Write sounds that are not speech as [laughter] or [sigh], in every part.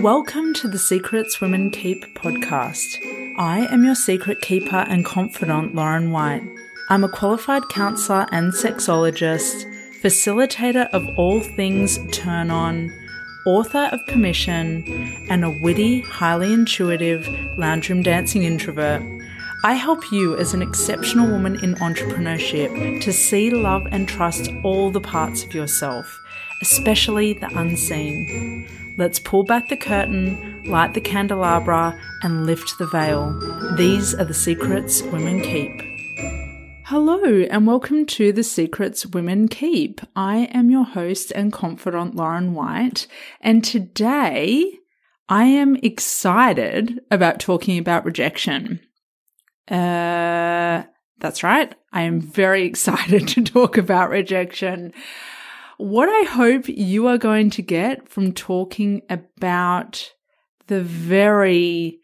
Welcome to the Secrets Women Keep podcast. I am your secret keeper and confidant, Lauren White. I'm a qualified counselor and sexologist, facilitator of all things turn on, author of Permission, and a witty, highly intuitive lounge room dancing introvert. I help you as an exceptional woman in entrepreneurship to see, love, and trust all the parts of yourself, especially the unseen. Let's pull back the curtain, light the candelabra, and lift the veil. These are the secrets women keep. Hello, and welcome to The Secrets Women Keep. I am your host and confidant, Lauren White, and today I am excited about talking about rejection. Uh, that's right. I am very [laughs] excited to talk about rejection. What I hope you are going to get from talking about the very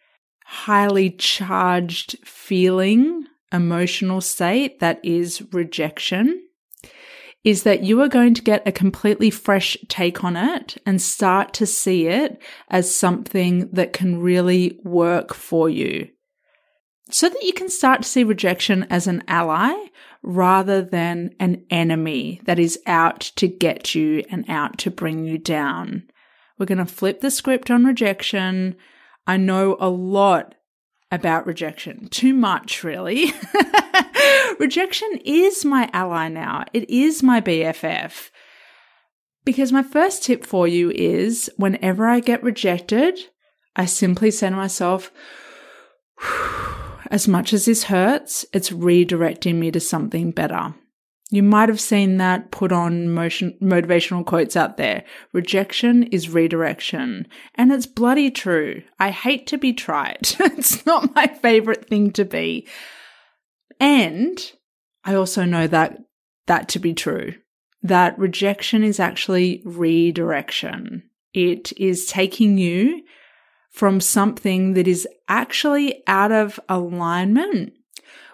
highly charged feeling, emotional state that is rejection is that you are going to get a completely fresh take on it and start to see it as something that can really work for you. So that you can start to see rejection as an ally rather than an enemy that is out to get you and out to bring you down. We're going to flip the script on rejection. I know a lot about rejection, too much, really. [laughs] rejection is my ally now, it is my BFF. Because my first tip for you is whenever I get rejected, I simply say to myself, [sighs] as much as this hurts, it's redirecting me to something better. You might have seen that put on motion, motivational quotes out there. Rejection is redirection. And it's bloody true. I hate to be trite. [laughs] it's not my favorite thing to be. And I also know that, that to be true. That rejection is actually redirection. It is taking you from something that is actually out of alignment,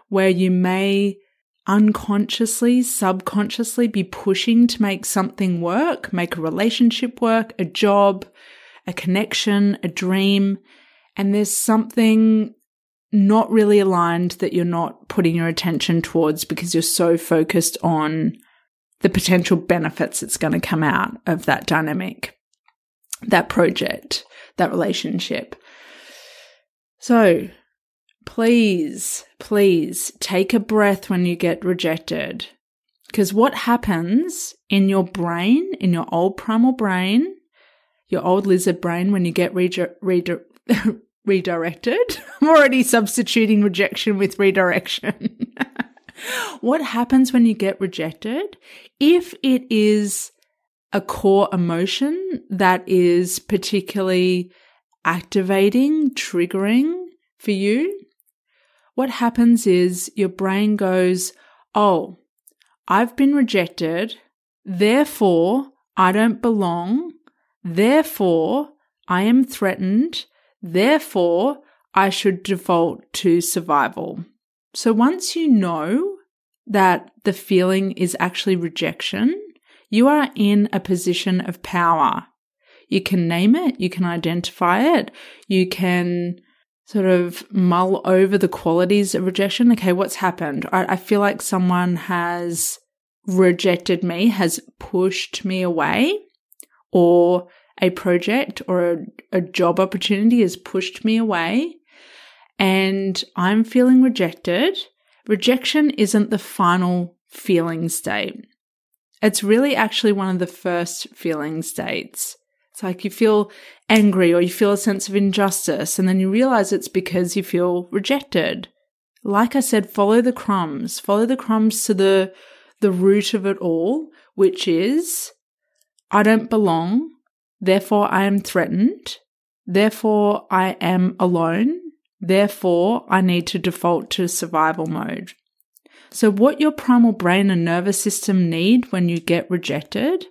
where you may unconsciously, subconsciously be pushing to make something work, make a relationship work, a job, a connection, a dream. And there's something not really aligned that you're not putting your attention towards because you're so focused on the potential benefits that's going to come out of that dynamic, that project that relationship. So please, please take a breath when you get rejected. Because what happens in your brain, in your old primal brain, your old lizard brain, when you get [laughs] redirected, [laughs] I'm already substituting rejection with redirection. [laughs] what happens when you get rejected? If it is a core emotion that is particularly activating, triggering for you, what happens is your brain goes, Oh, I've been rejected. Therefore, I don't belong. Therefore, I am threatened. Therefore, I should default to survival. So once you know that the feeling is actually rejection, you are in a position of power. You can name it, you can identify it, you can sort of mull over the qualities of rejection. Okay, what's happened? I, I feel like someone has rejected me, has pushed me away, or a project or a, a job opportunity has pushed me away, and I'm feeling rejected. Rejection isn't the final feeling state. It's really actually one of the first feeling states. It's like you feel angry or you feel a sense of injustice, and then you realize it's because you feel rejected. Like I said, follow the crumbs, follow the crumbs to the, the root of it all, which is I don't belong, therefore I am threatened, therefore I am alone, therefore I need to default to survival mode. So, what your primal brain and nervous system need when you get rejected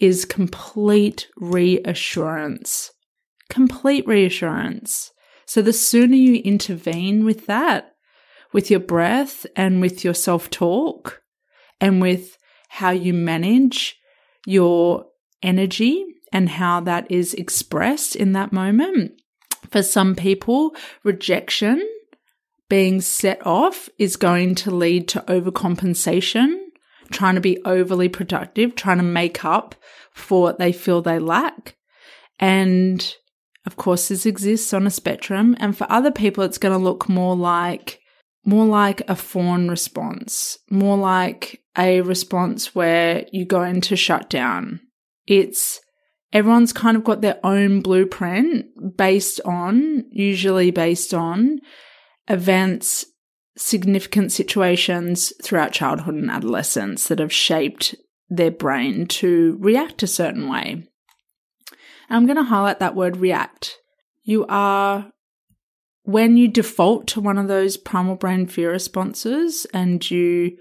is complete reassurance. Complete reassurance. So, the sooner you intervene with that, with your breath and with your self talk and with how you manage your energy and how that is expressed in that moment. For some people, rejection being set off is going to lead to overcompensation, trying to be overly productive, trying to make up for what they feel they lack. And of course, this exists on a spectrum. And for other people, it's going to look more like, more like a fawn response, more like a response where you go into shutdown. It's everyone's kind of got their own blueprint based on, usually based on events, significant situations throughout childhood and adolescence that have shaped their brain to react a certain way. I'm going to highlight that word react. You are, when you default to one of those primal brain fear responses and you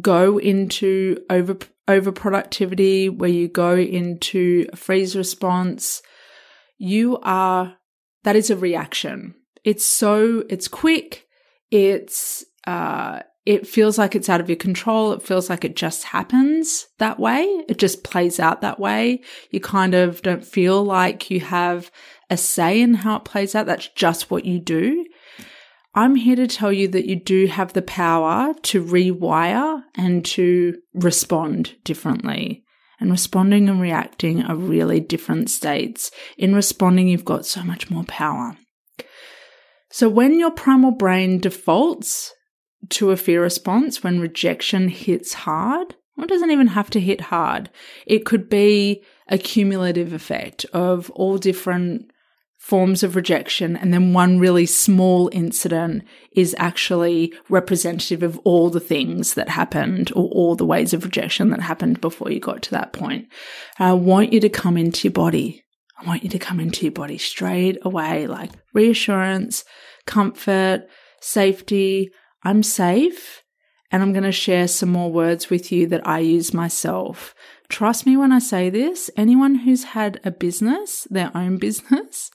go into over, over productivity, where you go into a freeze response, you are, that is a reaction. It's so, it's quick. It's, uh, it feels like it's out of your control. It feels like it just happens that way. It just plays out that way. You kind of don't feel like you have a say in how it plays out. That's just what you do. I'm here to tell you that you do have the power to rewire and to respond differently. And responding and reacting are really different states. In responding, you've got so much more power. So when your primal brain defaults to a fear response, when rejection hits hard, or it doesn't even have to hit hard, it could be a cumulative effect of all different forms of rejection. And then one really small incident is actually representative of all the things that happened or all the ways of rejection that happened before you got to that point. I want you to come into your body. I want you to come into your body straight away, like reassurance, comfort, safety. I'm safe. And I'm going to share some more words with you that I use myself. Trust me when I say this, anyone who's had a business, their own [laughs] business,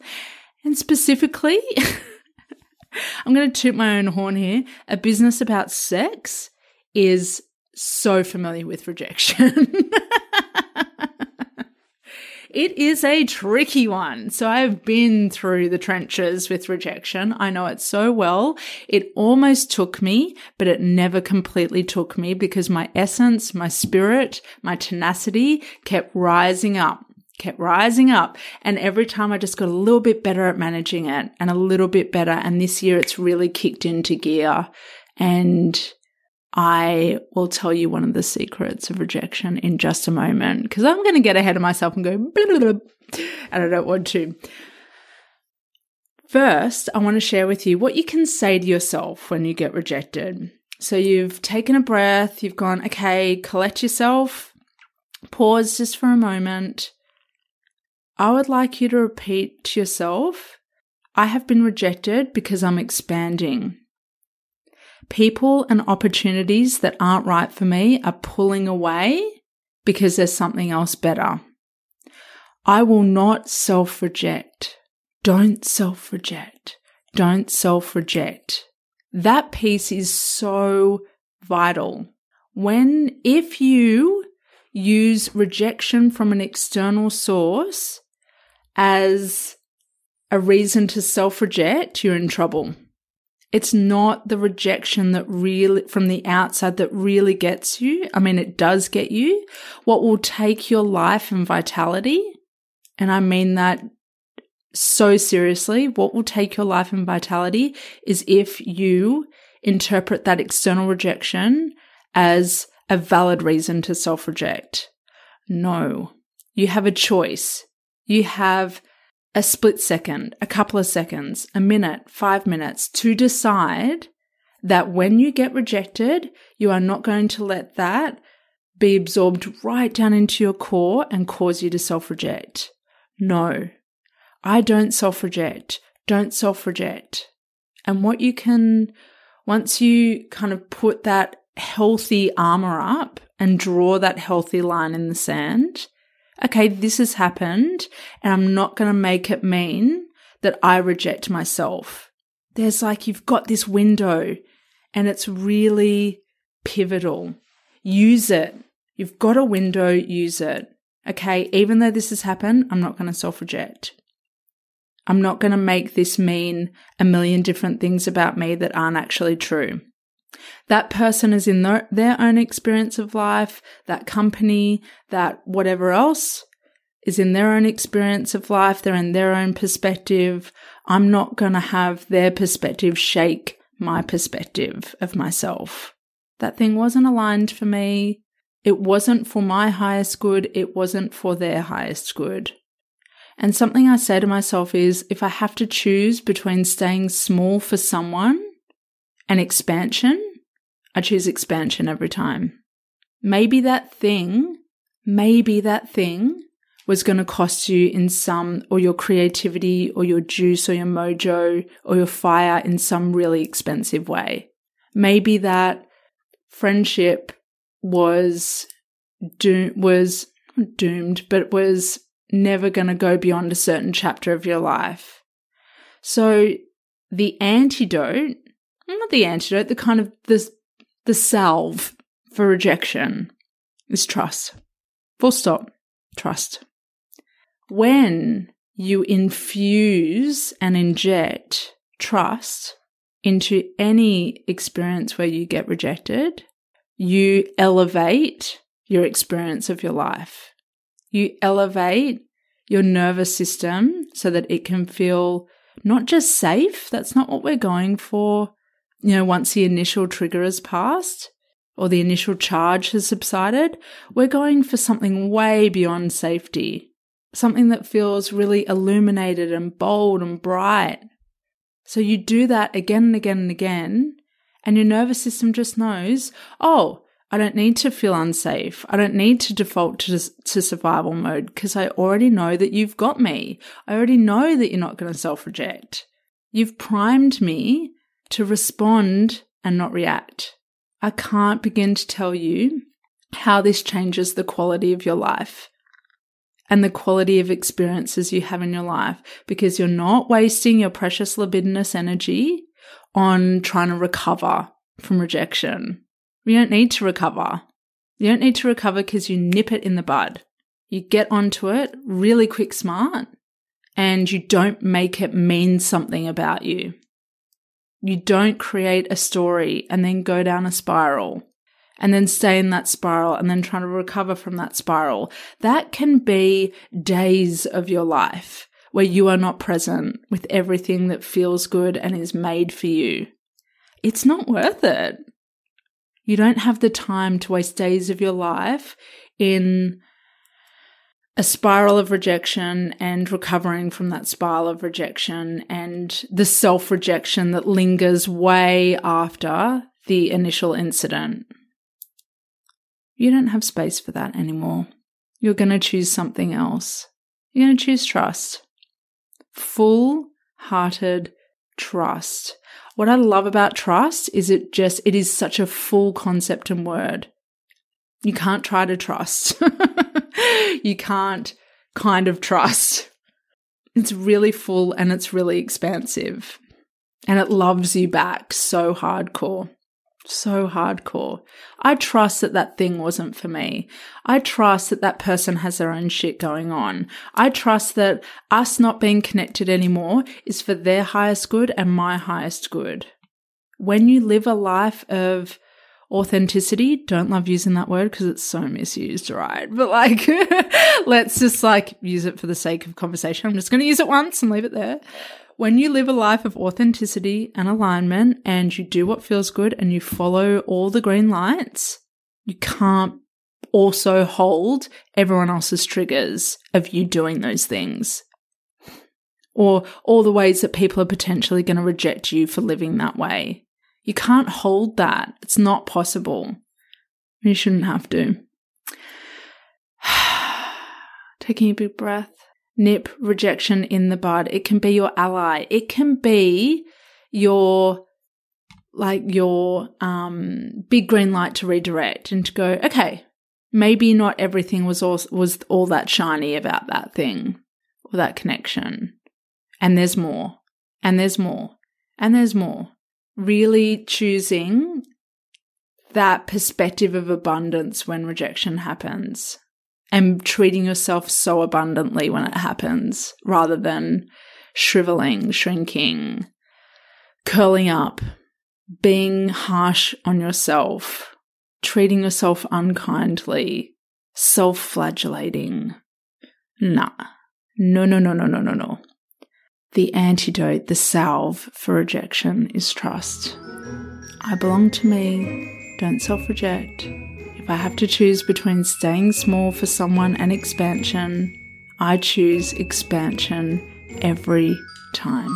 and specifically, [laughs] I'm going to toot my own horn here, a business about sex is so familiar with rejection. [laughs] It is a tricky one. So I've been through the trenches with rejection. I know it so well. It almost took me, but it never completely took me because my essence, my spirit, my tenacity kept rising up kept rising up. And every time I just got a little bit better at managing it and a little bit better. And this year it's really kicked into gear. And I will tell you one of the secrets of rejection in just a moment because I'm going to get ahead of myself and go, blah, blah, blah, and I don't want to. First, I want to share with you what you can say to yourself when you get rejected. So you've taken a breath, you've gone, okay, collect yourself, pause just for a moment. I would like you to repeat to yourself, I have been rejected because I'm expanding. People and opportunities that aren't right for me are pulling away because there's something else better. I will not self reject. Don't self reject. Don't self reject. That piece is so vital. When, if you use rejection from an external source as a reason to self reject, you're in trouble. It's not the rejection that really, from the outside, that really gets you. I mean, it does get you. What will take your life and vitality, and I mean that so seriously, what will take your life and vitality is if you interpret that external rejection as a valid reason to self reject. No, you have a choice. You have a split second, a couple of seconds, a minute, five minutes to decide that when you get rejected, you are not going to let that be absorbed right down into your core and cause you to self reject. No, I don't self reject. Don't self reject. And what you can, once you kind of put that healthy armor up and draw that healthy line in the sand, okay, this has happened and I'm not going to make it mean that I reject myself. There's like, you've got this window and it's really pivotal. Use it. You've got a window, use it. Okay, even though this has happened, I'm not going to self reject. I'm not going to make this mean a million different things about me that aren't actually true. That person is in their, their own experience of life, that company, that whatever else is in their own experience of life, they're in their own perspective. I'm not going to have their perspective shake my perspective of myself. That thing wasn't aligned for me. It wasn't for my highest good. It wasn't for their highest good. And something I say to myself is if I have to choose between staying small for someone and expansion, I choose expansion every time. Maybe that thing, maybe that thing was going to cost you in some, or your creativity, or your juice, or your mojo, or your fire in some really expensive way. Maybe that friendship was was doomed, but was never going to go beyond a certain chapter of your life. So the antidote, not the antidote, the kind of the the salve for rejection is trust. Full stop. Trust. When you infuse and inject trust into any experience where you get rejected, you elevate your experience of your life. You elevate your nervous system so that it can feel not just safe. That's not what we're going for. You know, once the initial trigger has passed or the initial charge has subsided, we're going for something way beyond safety. Something that feels really illuminated and bold and bright. So you do that again and again and again, and your nervous system just knows, oh, I don't need to feel unsafe. I don't need to default to, to survival mode because I already know that you've got me. I already know that you're not going to self reject. You've primed me to respond and not react. I can't begin to tell you how this changes the quality of your life and the quality of experiences you have in your life because you're not wasting your precious libidinous energy on trying to recover from rejection. You don't need to recover. You don't need to recover because you nip it in the bud. You get onto it really quick, smart, and you don't make it mean something about you. You don't create a story and then go down a spiral and then stay in that spiral and then try to recover from that spiral. That can be days of your life where you are not present with everything that feels good and is made for you. It's not worth it. You don't have the time to waste days of your life in a spiral of rejection and recovering from that spiral of rejection and the self rejection that lingers way after the initial incident. You don't have space for that anymore. You're going to choose something else. You're going to choose trust. Full hearted trust. What I love about trust is it just, it is such a full concept and word. You can't try to trust. [laughs] [laughs] you can't kind of trust. It's really full and it's really expansive. And it loves you back so hardcore. So hardcore. I trust that that thing wasn't for me. I trust that that person has their own shit going on. I trust that us not being connected anymore is for their highest good and my highest good. When you live a life of authenticity, don't love using that word because it's so misused, right? But like, [laughs] let's just like use it for the sake of conversation. I'm just going to use it once and leave it there. When you live a life of authenticity and alignment and you do what feels good and you follow all the green lights, you can't also hold everyone else's triggers of you doing those things. Or all the ways that people are potentially going to reject you for living that way. You can't hold that. It's not possible. You shouldn't have to. [sighs] Taking a big breath nip rejection in the bud. It can be your ally. It can be your like your um big green light to redirect and to go, okay, maybe not everything was all was all that shiny about that thing or that connection. And there's more. And there's more. And there's more. Really choosing that perspective of abundance when rejection happens and treating yourself so abundantly when it happens rather than shriveling, shrinking, curling up, being harsh on yourself, treating yourself unkindly, self flagellating. Nah. No, no, no, no, no, no, no. The antidote, the salve for rejection is trust. I belong to me. Don't self reject. If I have to choose between staying small for someone and expansion, I choose expansion every time.